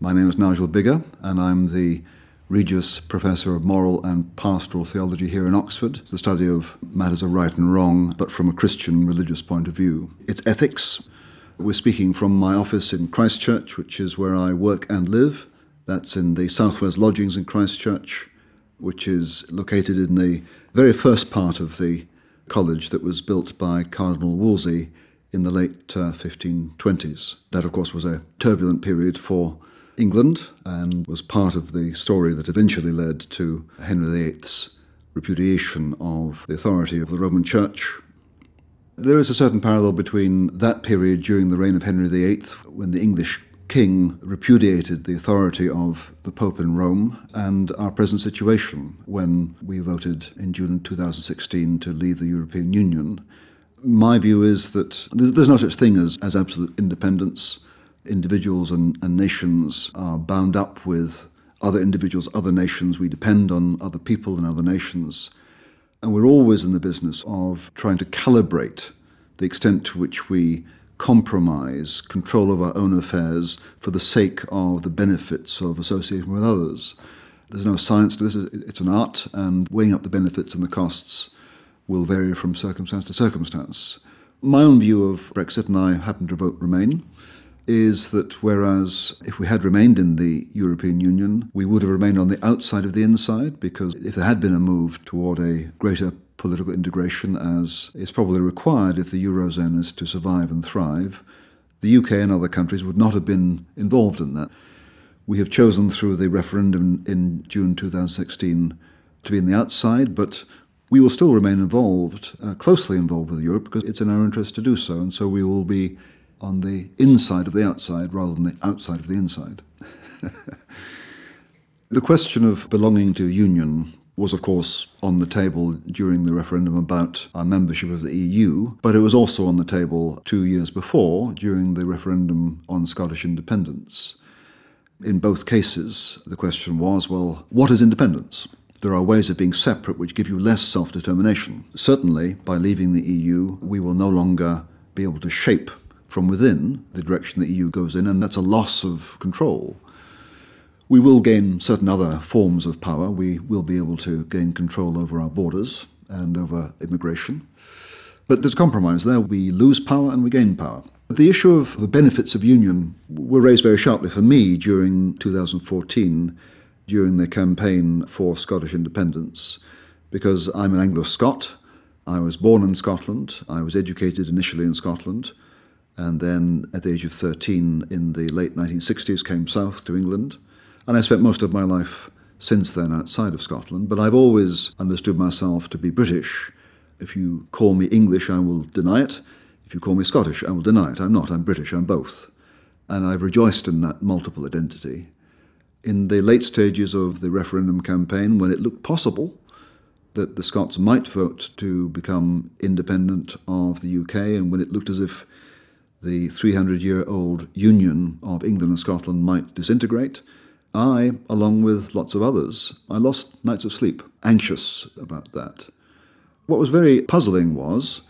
My name is Nigel Biggar, and I'm the Regius Professor of Moral and Pastoral Theology here in Oxford, the study of matters of right and wrong, but from a Christian religious point of view. It's ethics. We're speaking from my office in Christchurch, which is where I work and live. That's in the Southwest Lodgings in Christchurch, which is located in the very first part of the college that was built by Cardinal Wolsey in the late uh, 1520s. That, of course, was a turbulent period for England and was part of the story that eventually led to Henry VIII's repudiation of the authority of the Roman Church. There is a certain parallel between that period during the reign of Henry VIII, when the English king repudiated the authority of the Pope in Rome, and our present situation when we voted in June 2016 to leave the European Union. My view is that there's no such thing as, as absolute independence individuals and, and nations are bound up with other individuals, other nations. We depend on other people and other nations. And we're always in the business of trying to calibrate the extent to which we compromise control of our own affairs for the sake of the benefits of associating with others. There's no science to this, it's an art, and weighing up the benefits and the costs will vary from circumstance to circumstance. My own view of Brexit, and I happen to vote Remain, is that whereas if we had remained in the European Union, we would have remained on the outside of the inside, because if there had been a move toward a greater political integration, as is probably required if the Eurozone is to survive and thrive, the UK and other countries would not have been involved in that. We have chosen through the referendum in June 2016 to be in the outside, but we will still remain involved, uh, closely involved with Europe, because it's in our interest to do so, and so we will be on the inside of the outside rather than the outside of the inside. the question of belonging to a union was, of course, on the table during the referendum about our membership of the EU, but it was also on the table two years before during the referendum on Scottish independence. In both cases, the question was well, what is independence? There are ways of being separate which give you less self determination. Certainly, by leaving the EU, we will no longer be able to shape from within the direction the EU goes in, and that's a loss of control. We will gain certain other forms of power. We will be able to gain control over our borders and over immigration. But there's a compromise there. We lose power and we gain power. The issue of the benefits of union were raised very sharply for me during 2014, during the campaign for Scottish independence, because I'm an Anglo Scot. I was born in Scotland. I was educated initially in Scotland and then at the age of 13 in the late 1960s came south to England. And I spent most of my life since then outside of Scotland, but I've always understood myself to be British. If you call me English, I will deny it. If you call me Scottish, I will deny it. I'm not, I'm British, I'm both. And I've rejoiced in that multiple identity. In the late stages of the referendum campaign, when it looked possible that the Scots might vote to become independent of the UK, and when it looked as if the 300 year old union of England and Scotland might disintegrate, I, along with lots of others, I lost nights of sleep, anxious about that. What was very puzzling was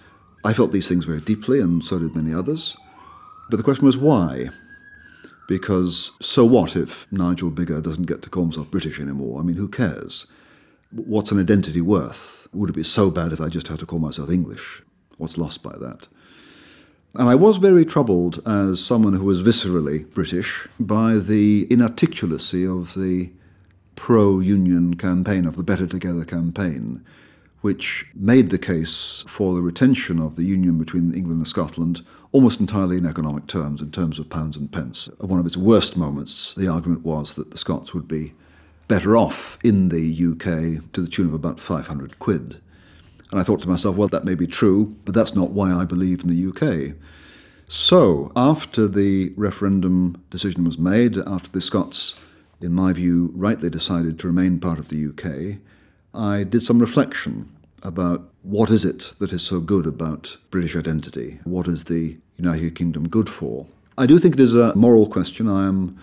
I felt these things very deeply, and so did many others. But the question was why? Because so what if Nigel Biggar doesn't get to call himself British anymore? I mean, who cares? What's an identity worth? Would it be so bad if I just had to call myself English? What's lost by that? And I was very troubled as someone who was viscerally British by the inarticulacy of the pro union campaign, of the Better Together campaign, which made the case for the retention of the union between England and Scotland almost entirely in economic terms, in terms of pounds and pence. At One of its worst moments, the argument was that the Scots would be better off in the UK to the tune of about 500 quid. And I thought to myself, well, that may be true, but that's not why I believe in the UK. So, after the referendum decision was made, after the Scots, in my view, rightly decided to remain part of the UK, I did some reflection about what is it that is so good about British identity? What is the United Kingdom good for? I do think it is a moral question. I am,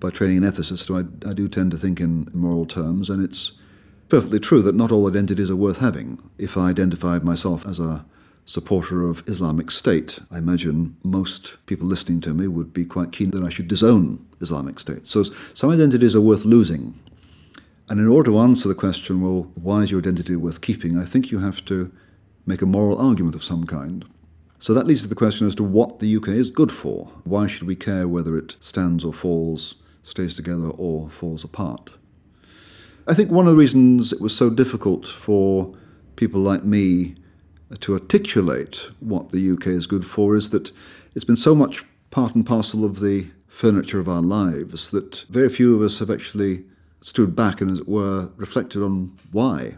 by training, an ethicist, so I, I do tend to think in moral terms, and it's perfectly true that not all identities are worth having. If I identified myself as a supporter of Islamic State. I imagine most people listening to me would be quite keen that I should disown Islamic State. So some identities are worth losing. And in order to answer the question, well, why is your identity worth keeping? I think you have to make a moral argument of some kind. So that leads to the question as to what the UK is good for. Why should we care whether it stands or falls, stays together or falls apart? I think one of the reasons it was so difficult for people like me to articulate what the UK is good for is that it's been so much part and parcel of the furniture of our lives that very few of us have actually stood back and, as it were, reflected on why.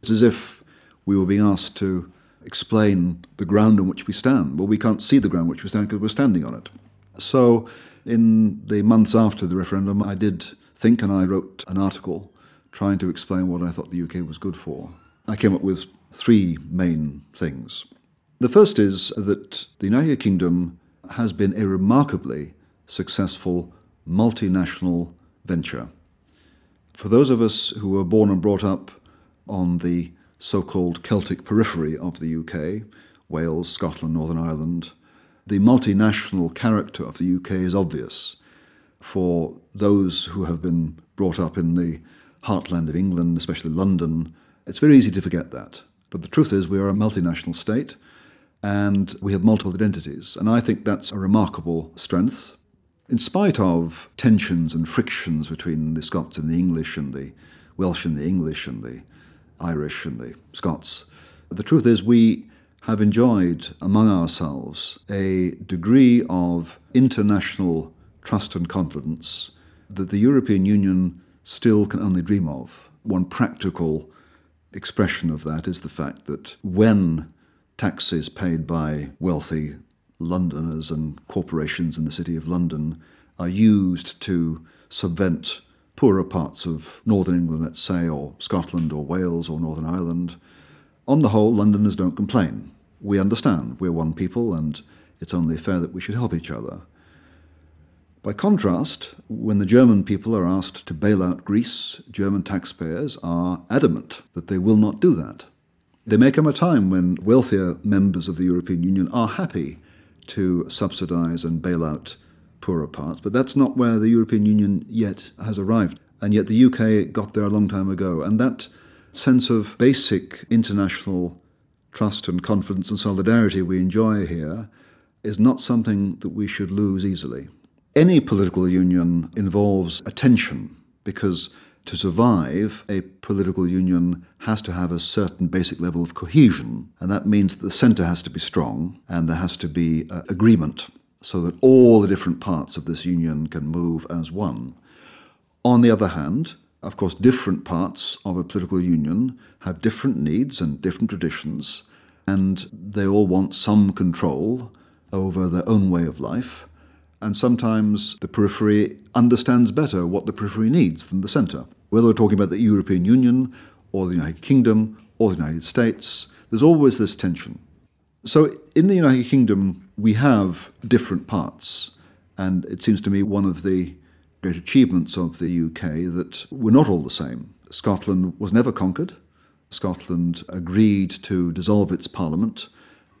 It's as if we were being asked to explain the ground on which we stand. Well, we can't see the ground on which we stand because we're standing on it. So, in the months after the referendum, I did think and I wrote an article trying to explain what I thought the UK was good for. I came up with three main things. The first is that the United Kingdom has been a remarkably successful multinational venture. For those of us who were born and brought up on the so called Celtic periphery of the UK, Wales, Scotland, Northern Ireland, the multinational character of the UK is obvious. For those who have been brought up in the heartland of England, especially London, it's very easy to forget that. But the truth is, we are a multinational state and we have multiple identities. And I think that's a remarkable strength. In spite of tensions and frictions between the Scots and the English, and the Welsh and the English, and the Irish and the Scots, the truth is we have enjoyed among ourselves a degree of international trust and confidence that the European Union still can only dream of. One practical expression of that is the fact that when taxes paid by wealthy Londoners and corporations in the City of London are used to subvent poorer parts of Northern England, let's say, or Scotland or Wales or Northern Ireland, on the whole, Londoners don't complain. We understand we're one people and it's only fair that we should help each other. By contrast, when the German people are asked to bail out Greece, German taxpayers are adamant that they will not do that. There may come a time when wealthier members of the European Union are happy to subsidize and bail out poorer parts, but that's not where the European Union yet has arrived. And yet the UK got there a long time ago. And that sense of basic international trust and confidence and solidarity we enjoy here is not something that we should lose easily. Any political union involves attention because to survive, a political union has to have a certain basic level of cohesion, and that means that the centre has to be strong and there has to be uh, agreement so that all the different parts of this union can move as one. On the other hand, of course, different parts of a political union have different needs and different traditions, and they all want some control over their own way of life and sometimes the periphery understands better what the periphery needs than the centre. Whether we're talking about the European Union or the United Kingdom or the United States, there's always this tension. So in the United Kingdom, we have different parts, and it seems to me one of the great achievements of the UK that we're not all the same. Scotland was never conquered. Scotland agreed to dissolve its parliament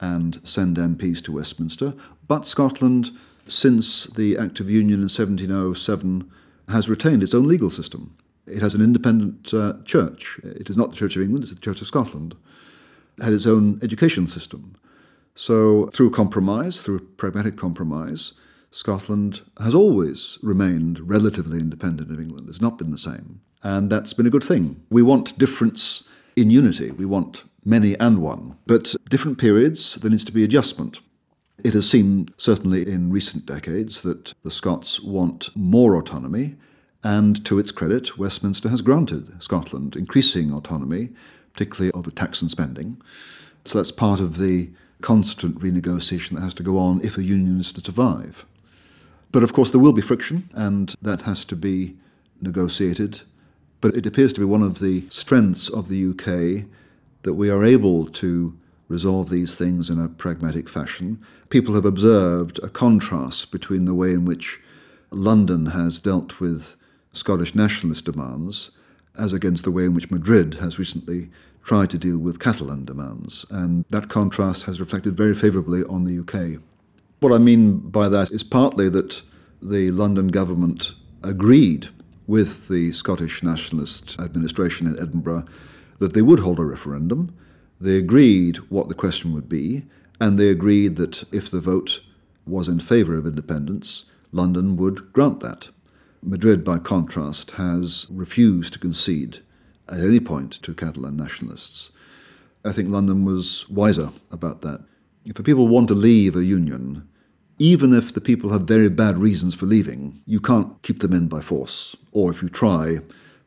and send MPs to Westminster, but Scotland since the Act of Union in 1707, has retained its own legal system. It has an independent uh, church. It is not the Church of England, it's the Church of Scotland. It had its own education system. So, through compromise, through pragmatic compromise, Scotland has always remained relatively independent of England. It's not been the same. And that's been a good thing. We want difference in unity. We want many and one. But different periods, there needs to be adjustment. It has seemed, certainly in recent decades, that the Scots want more autonomy, and to its credit, Westminster has granted Scotland increasing autonomy, particularly over tax and spending. So that's part of the constant renegotiation that has to go on if a union is to survive. But of course, there will be friction, and that has to be negotiated. But it appears to be one of the strengths of the UK that we are able to resolve these things in a pragmatic fashion. People have observed a contrast between the way in which London has dealt with Scottish nationalist demands as against the way in which Madrid has recently tried to deal with Catalan demands, and that contrast has reflected very favourably on the UK. What I mean by that is partly that the London government agreed with the Scottish Nationalist administration in Edinburgh that they would hold a referendum. They agreed what the question would be, and they agreed that if the vote was in favour of independence, London would grant that. Madrid, by contrast, has refused to concede at any point to Catalan nationalists. I think London was wiser about that. If people want to leave a union, even if the people have very bad reasons for leaving, you can't keep them in by force. Or if you try,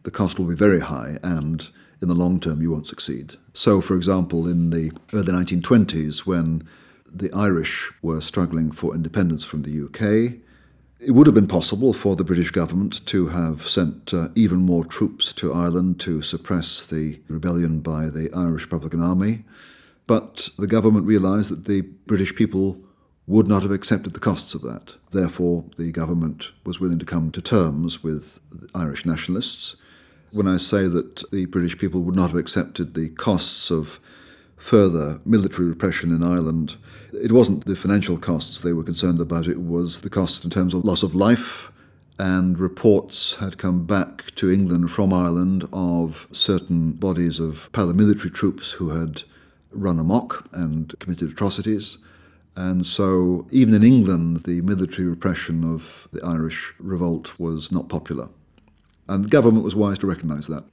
the cost will be very high and in the long term you won't succeed. So, for example, in the early 1920s, when the Irish were struggling for independence from the UK, it would have been possible for the British government to have sent uh, even more troops to Ireland to suppress the rebellion by the Irish Republican Army. But the government realised that the British people would not have accepted the costs of that. Therefore, the government was willing to come to terms with the Irish nationalists. When I say that the British people would not have accepted the costs of further military repression in Ireland, it wasn't the financial costs they were concerned about, it was the costs in terms of loss of life. And reports had come back to England from Ireland of certain bodies of paramilitary troops who had run amok and committed atrocities. And so, even in England, the military repression of the Irish revolt was not popular. And the government was wise to recognise that.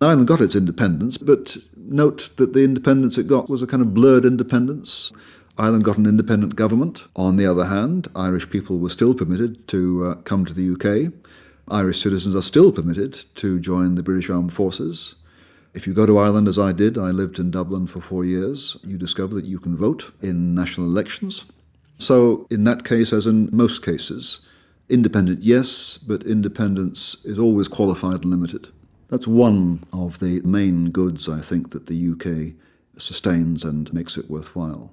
Ireland got its independence, but note that the independence it got was a kind of blurred independence. Ireland got an independent government. On the other hand, Irish people were still permitted to uh, come to the UK. Irish citizens are still permitted to join the British Armed Forces. If you go to Ireland, as I did, I lived in Dublin for four years, you discover that you can vote in national elections. So, in that case, as in most cases, independent, yes, but independence is always qualified and limited. That's one of the main goods I think that the UK sustains and makes it worthwhile.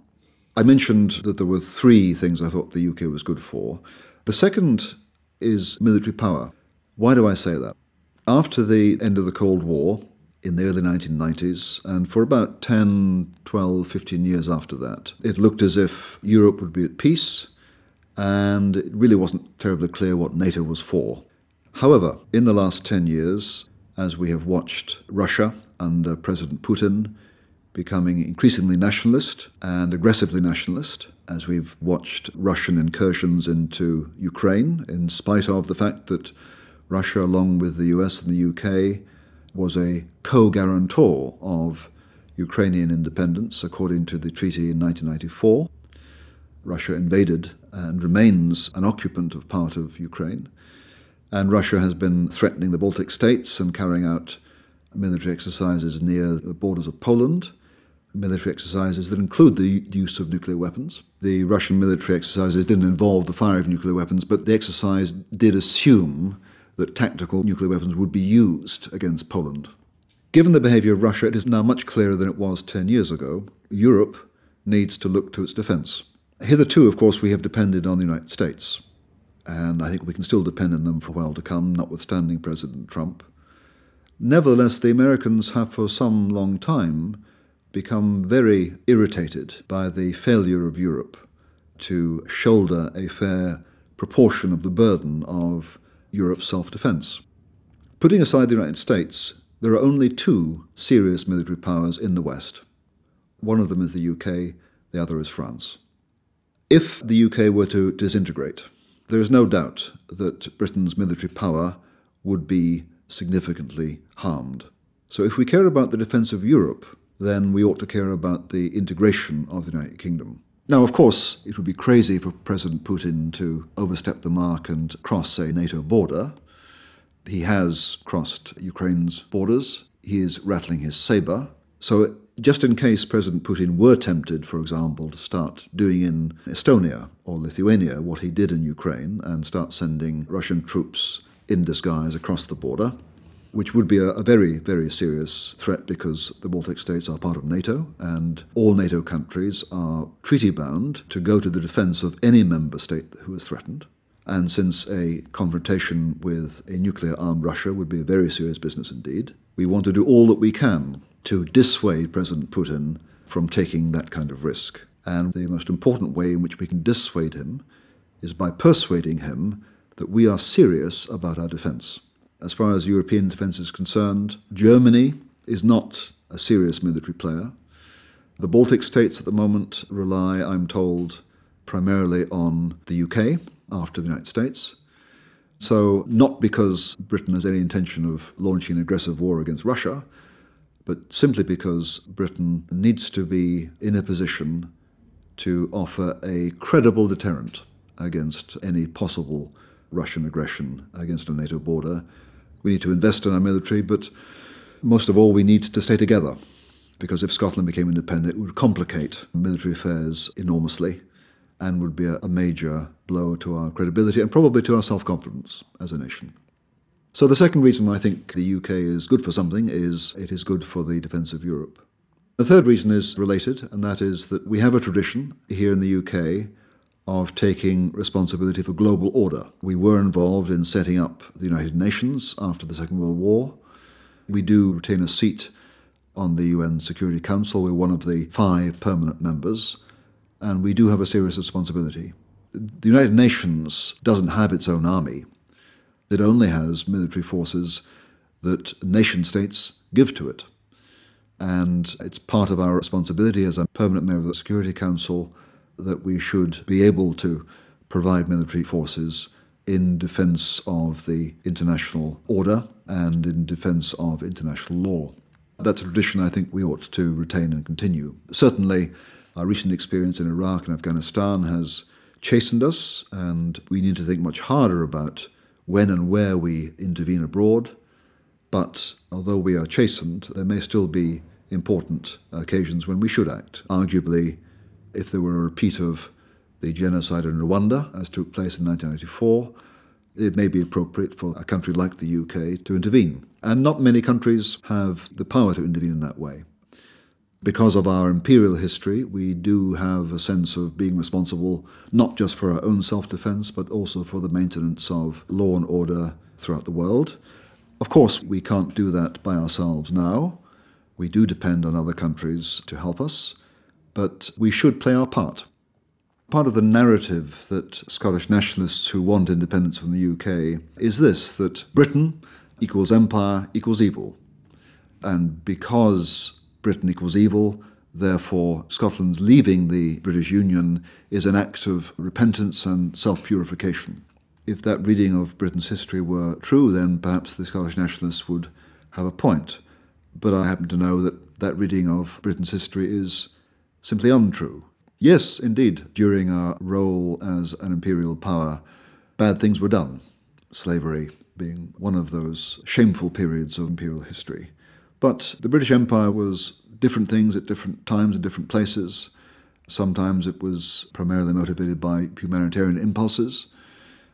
I mentioned that there were three things I thought the UK was good for. The second is military power. Why do I say that? After the end of the Cold War, in the early 1990s, and for about 10, 12, 15 years after that, it looked as if Europe would be at peace, and it really wasn't terribly clear what NATO was for. However, in the last 10 years, as we have watched Russia under President Putin becoming increasingly nationalist and aggressively nationalist, as we've watched Russian incursions into Ukraine, in spite of the fact that Russia, along with the US and the UK, was a co guarantor of Ukrainian independence according to the treaty in 1994. Russia invaded and remains an occupant of part of Ukraine. And Russia has been threatening the Baltic states and carrying out military exercises near the borders of Poland, military exercises that include the use of nuclear weapons. The Russian military exercises didn't involve the fire of nuclear weapons, but the exercise did assume that tactical nuclear weapons would be used against Poland. Given the behaviour of Russia, it is now much clearer than it was 10 years ago. Europe needs to look to its defence. Hitherto, of course, we have depended on the United States and I think we can still depend on them for a while to come, notwithstanding President Trump. Nevertheless, the Americans have for some long time become very irritated by the failure of Europe to shoulder a fair proportion of the burden of Europe's self defense. Putting aside the United States, there are only two serious military powers in the West. One of them is the UK, the other is France. If the UK were to disintegrate, there is no doubt that Britain's military power would be significantly harmed. So, if we care about the defence of Europe, then we ought to care about the integration of the United Kingdom. Now, of course, it would be crazy for President Putin to overstep the mark and cross a NATO border. He has crossed Ukraine's borders. He is rattling his sabre. So just in case President Putin were tempted, for example, to start doing in Estonia or Lithuania what he did in Ukraine and start sending Russian troops in disguise across the border, which would be a, a, very, very serious threat because the Baltic states are part of NATO and all NATO countries are treaty bound to go to the defense of any member state who is threatened. And since a confrontation with a nuclear armed Russia would be a very serious business indeed, we want to do all that we can to dissuade President Putin from taking that kind of risk. And the most important way in which we can dissuade him is by persuading him that we are serious about our defence. As far as European defence is concerned, Germany is not a serious military player. The Baltic states at the moment rely, I'm told, primarily on the UK after the United States. So, not because Britain has any intention of launching an aggressive war against Russia, but simply because Britain needs to be in a position to offer a credible deterrent against any possible Russian aggression against a NATO border. We need to invest in our military, but most of all, we need to stay together. Because if Scotland became independent, it would complicate military affairs enormously and would be a, major blow to our credibility and probably to our self confidence as a nation. So, the second reason why I think the UK is good for something is it is good for the defence of Europe. The third reason is related, and that is that we have a tradition here in the UK of taking responsibility for global order. We were involved in setting up the United Nations after the Second World War. We do retain a seat on the UN Security Council. We're one of the five permanent members, and we do have a serious responsibility. The United Nations doesn't have its own army, it only has military forces that nation states give to it. And it's part of our responsibility as a permanent member of the Security Council that we should be able to provide military forces in defense of the international order and in defense of international law. That's a tradition I think we ought to retain and continue. Certainly, our recent experience in Iraq and Afghanistan has chastened us, and we need to think much harder about when and where we intervene abroad. But although we are chastened, there may still be important occasions when we should act. Arguably, if there were a repeat of the genocide in Rwanda, as took place in 1994, it may be appropriate for a country like the UK to intervene. And not many countries have the power to intervene in that way. Because of our imperial history, we do have a sense of being responsible not just for our own self defense, but also for the maintenance of law and order throughout the world. Of course, we can't do that by ourselves now. We do depend on other countries to help us but we should play our part. Part of the narrative that Scottish nationalists who want independence from the UK is this that Britain equals empire equals evil. And because Britain equals evil, therefore Scotland's leaving the British Union is an act of repentance and self purification. If that reading of Britain's history were true, then perhaps the Scottish nationalists would have a point. But I happen to know that that reading of Britain's history is simply untrue. Yes, indeed, during our role as an imperial power, bad things were done, slavery being one of those shameful periods of imperial history. But the British Empire was different things at different times and different places. Sometimes it was primarily motivated by humanitarian impulses.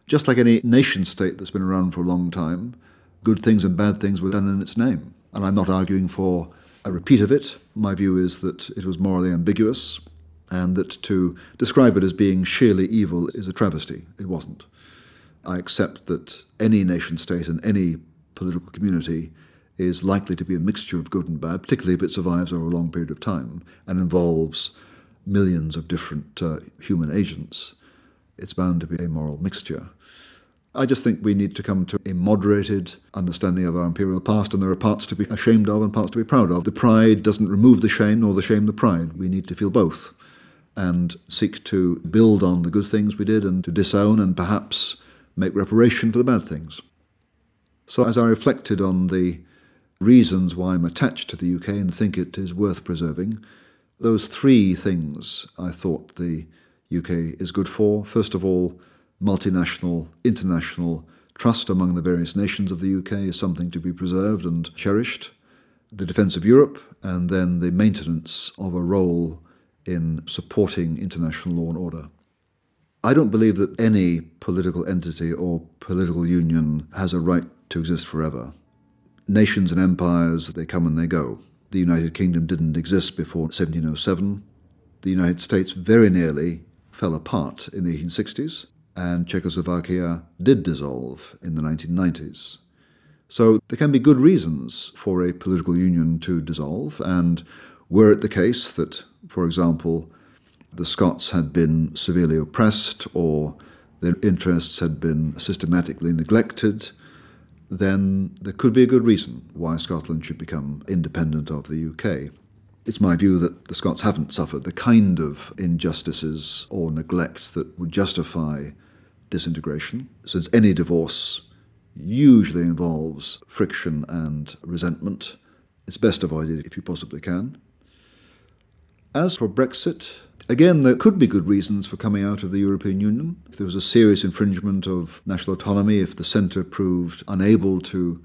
Just like any nation state that's been around for a long time, good things and bad things were done in its name. And I'm not arguing for a repeat of it. My view is that it was morally ambiguous and that to describe it as being sheerly evil is a travesty. It wasn't. I accept that any nation state and any political community is likely to be a mixture of good and bad, particularly if it survives over a long period of time and involves millions of different uh, human agents. It's bound to be a moral mixture. I just think we need to come to a moderated understanding of our imperial past, and there are parts to be ashamed of and parts to be proud of. The pride doesn't remove the shame, nor the shame the pride. We need to feel both and seek to build on the good things we did and to disown and perhaps make reparation for the bad things. So, as I reflected on the reasons why I'm attached to the UK and think it is worth preserving, those three things I thought the UK is good for. First of all, multinational, international trust among the various nations of the UK is something to be preserved and cherished. The defence of Europe, and then the maintenance of a role in supporting international law and order. I don't believe that any political entity or political union has a right to exist forever. Nations and empires, they come and they go. The United Kingdom didn't exist before 1707. The United States very nearly fell apart in the 1860s and Czechoslovakia did dissolve in the 1990s. So there can be good reasons for a political union to dissolve, and were it the case that, for example, the Scots had been severely oppressed or their interests had been systematically neglected, then there could be a good reason why Scotland should become independent of the UK. It's my view that the Scots haven't suffered the kind of injustices or neglect that would justify disintegration, since any divorce usually involves friction and resentment. It's best avoided if you possibly can. As for Brexit, again, there could be good reasons for coming out of the European Union. If there was a serious infringement of national autonomy, if the centre proved unable to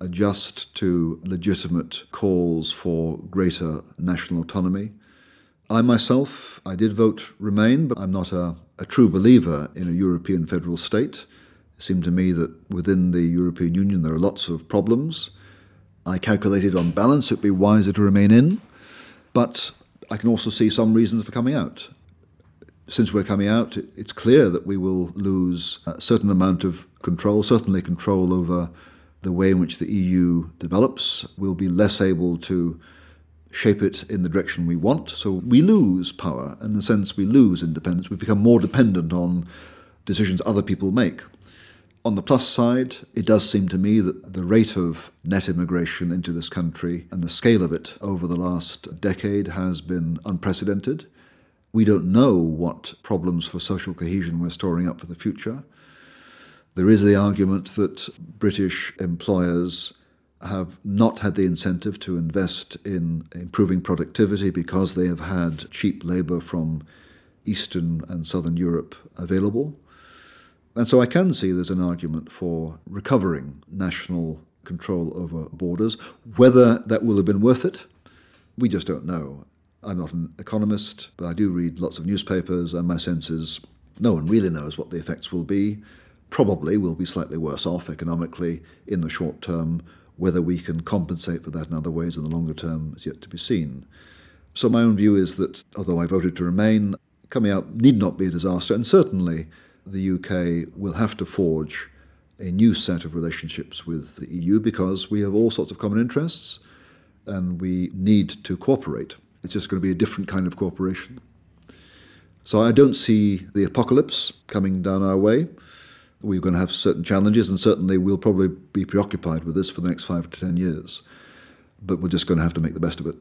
adjust to legitimate calls for greater national autonomy. I myself, I did vote Remain, but I'm not a, a true believer in a European federal state. It seemed to me that within the European Union there are lots of problems. I calculated on balance it would be wiser to remain in, but I can also see some reasons for coming out. Since we're coming out, it's clear that we will lose a certain amount of control, certainly control over the way in which the EU develops. We'll be less able to shape it in the direction we want. So we lose power. In the sense, we lose independence. We become more dependent on decisions other people make. On the plus side, it does seem to me that the rate of net immigration into this country and the scale of it over the last decade has been unprecedented. We don't know what problems for social cohesion we're storing up for the future. There is the argument that British employers have not had the incentive to invest in improving productivity because they have had cheap labour from Eastern and Southern Europe available. And so I can see there's an argument for recovering national control over borders. Whether that will have been worth it, we just don't know. I'm not an economist, but I do read lots of newspapers, and my sense is no one really knows what the effects will be. Probably we'll be slightly worse off economically in the short term. Whether we can compensate for that in other ways in the longer term is yet to be seen. So, my own view is that although I voted to remain, coming out need not be a disaster, and certainly the UK will have to forge a new set of relationships with the EU because we have all sorts of common interests and we need to cooperate. It's just going to be a different kind of cooperation. So I don't see the apocalypse coming down our way. We're going to have certain challenges, and certainly we'll probably be preoccupied with this for the next five to ten years. But we're just going to have to make the best of it.